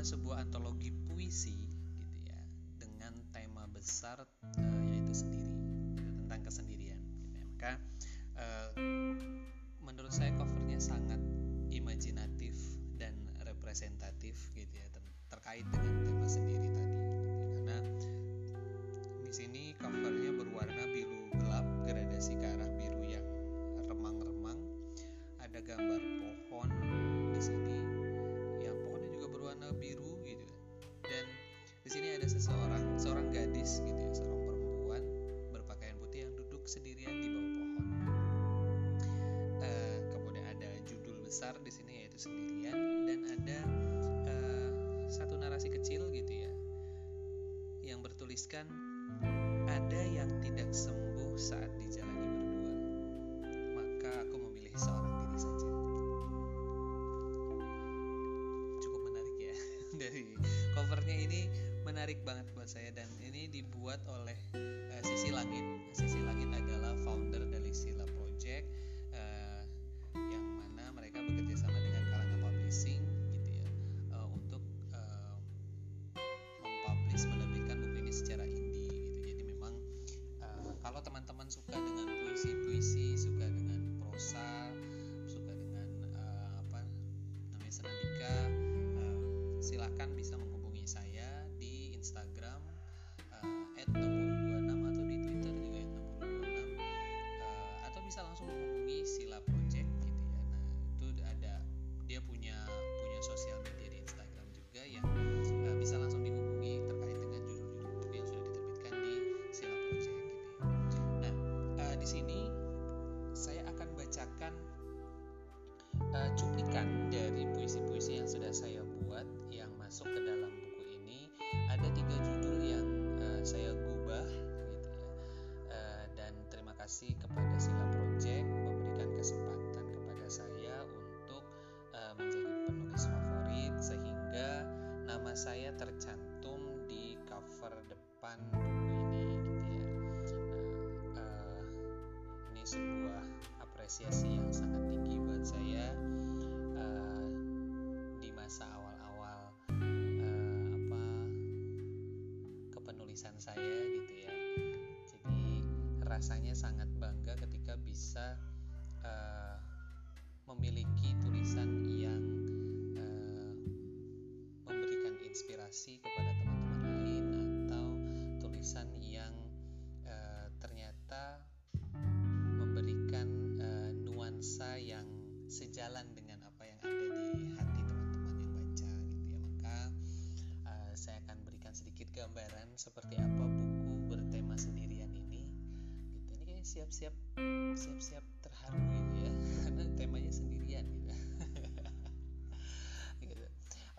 adalah sebuah antologi puisi gitu ya dengan tema besar uh, yaitu sendiri gitu, tentang kesendirian gitu ya. Maka uh, menurut saya covernya sangat imajinatif dan representatif gitu ya terkait dengan tema sendiri yang bertuliskan ada yang tidak sembuh saat dijalani berdua maka aku memilih seorang diri saja. Cukup menarik ya. Dari covernya ini menarik banget buat saya dan ini dibuat oleh uh, Sisi Langit menghubungi Sila Project gitu ya nah itu ada dia punya punya sosial media di Instagram juga yang uh, bisa langsung dihubungi terkait dengan judul-judul buku yang sudah diterbitkan di Sila Project gitu ya. Nah, uh, di sini saya akan bacakan uh, cuplikan dari puisi-puisi yang sudah saya buat yang masuk ke dalam buku ini. Ada tiga judul yang uh, saya gubah gitu ya. Dan terima kasih kepada apresiasi yang sangat tinggi buat saya uh, di masa awal-awal uh, apa kepenulisan saya gitu ya. Jadi rasanya sangat bangga ketika bisa uh, memiliki tulisan yang inspirasi kepada teman-teman lain atau tulisan sejalan dengan apa yang ada di hati teman-teman yang baca gitu ya. Maka uh, saya akan berikan sedikit gambaran seperti apa buku bertema sendirian ini. Gitu. Ini kayaknya siap-siap siap-siap terharu gitu ya. Karena temanya sendirian gitu.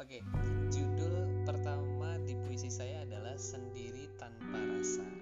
Oke, judul pertama di puisi saya adalah Sendiri Tanpa Rasa.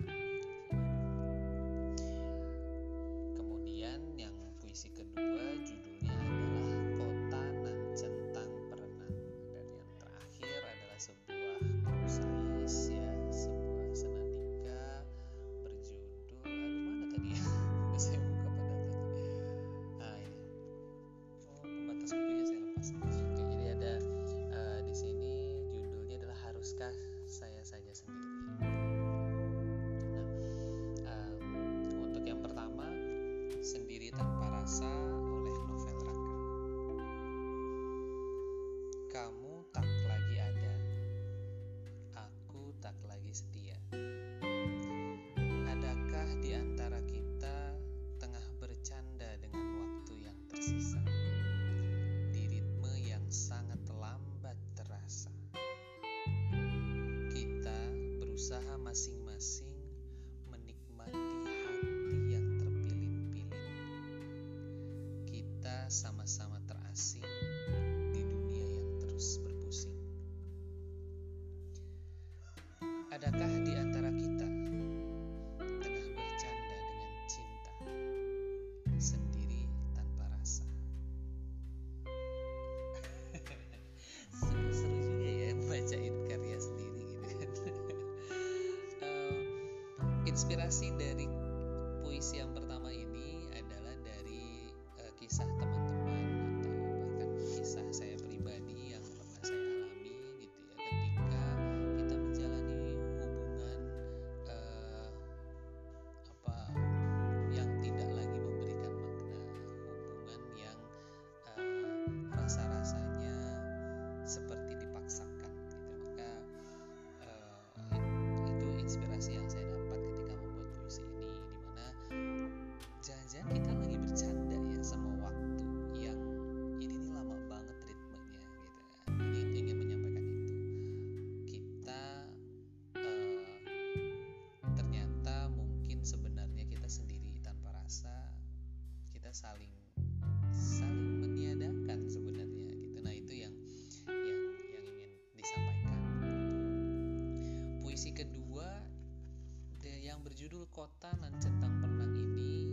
yang berjudul Kota nan centang Penang ini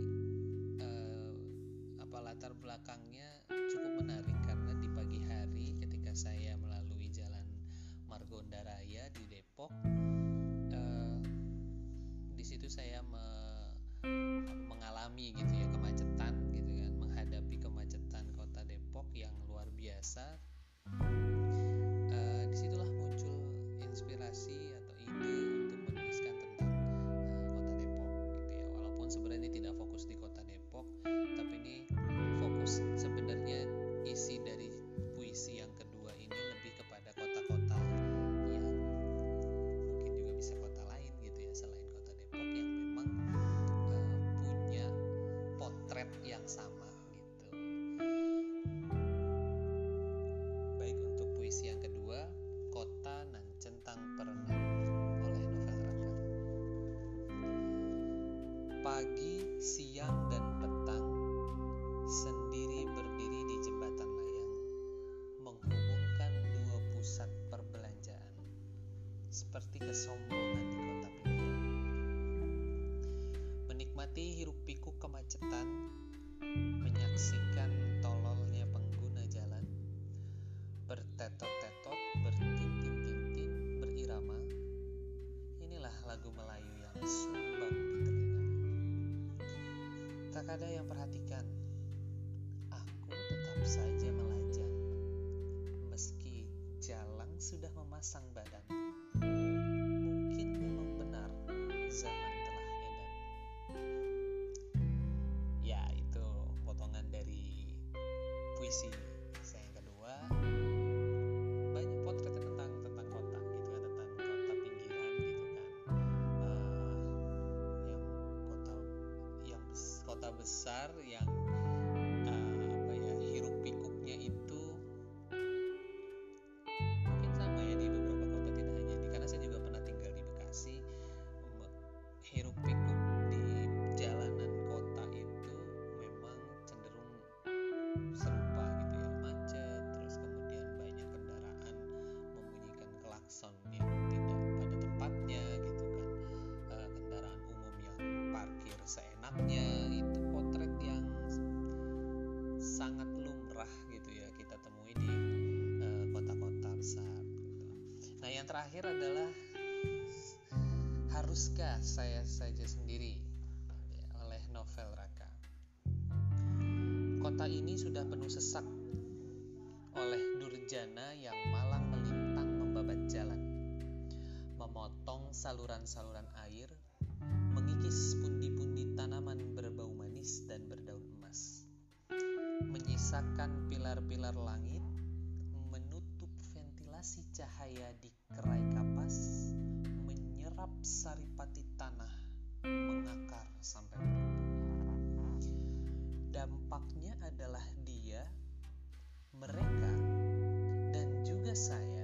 eh, apa latar belakangnya cukup menarik karena di pagi hari ketika saya melalui jalan Margonda Raya di Depok eh, di situ saya me mengalami gitu ya kemacetan sebenarnya. pagi, siang, dan petang sendiri berdiri di jembatan layang menghubungkan dua pusat perbelanjaan. Seperti kesombongan sang badan. Mungkin memang benar zaman telah edan. Ya, itu potongan dari puisi yang terakhir adalah haruskah saya saja sendiri oleh novel Raka. Kota ini sudah penuh sesak oleh durjana yang malang melintang membabat jalan, memotong saluran-saluran air, mengikis pundi-pundi tanaman berbau manis dan berdaun emas, menyisakan pilar-pilar langit melasi cahaya di kerai kapas, menyerap saripati tanah, mengakar sampai. Dampaknya adalah dia, mereka, dan juga saya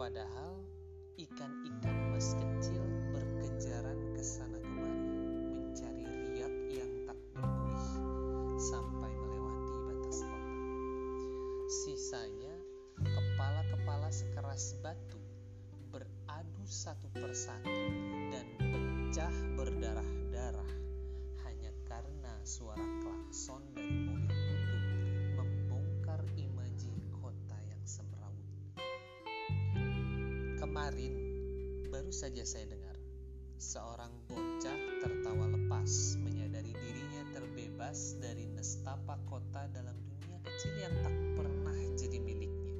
Padahal ikan-ikan mas kecil berkejaran ke sana. Kemarin baru saja saya dengar seorang bocah tertawa lepas menyadari dirinya terbebas dari nestapa kota dalam dunia kecil yang tak pernah jadi miliknya.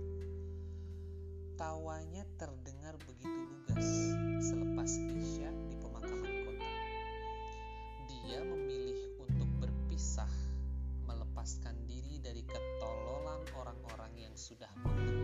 Tawanya terdengar begitu lugas selepas Isya di pemakaman kota. Dia memilih untuk berpisah, melepaskan diri dari ketololan orang-orang yang sudah mengental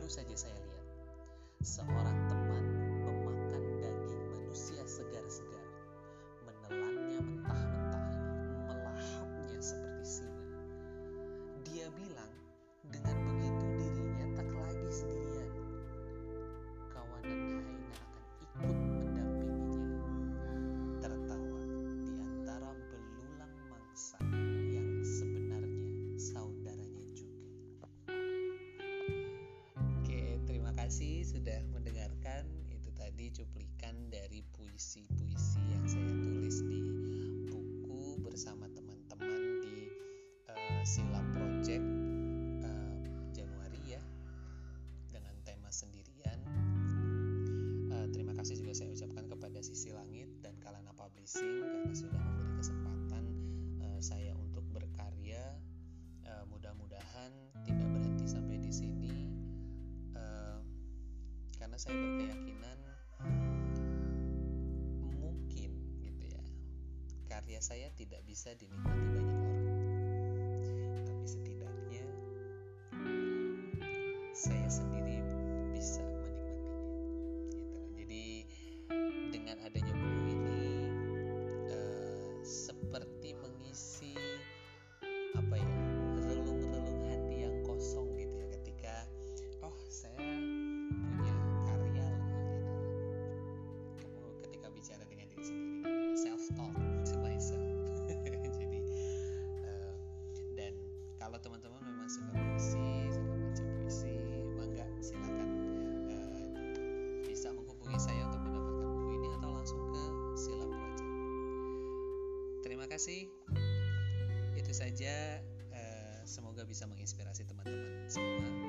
baru saja saya lihat seorang teman sudah mendengarkan. Itu tadi cuplikan dari puisi-puisi yang saya tulis di buku bersama teman-teman di eh, Sila Project eh, Januari ya dengan tema sendirian. Eh, terima kasih juga saya ucapkan kepada Sisi Langit dan Kalana Publishing karena sudah memberi kesempatan eh, saya saya berkeyakinan mungkin gitu ya. Karya saya tidak bisa dinikmati banyak kasih itu saja. Eh, semoga bisa menginspirasi teman-teman semua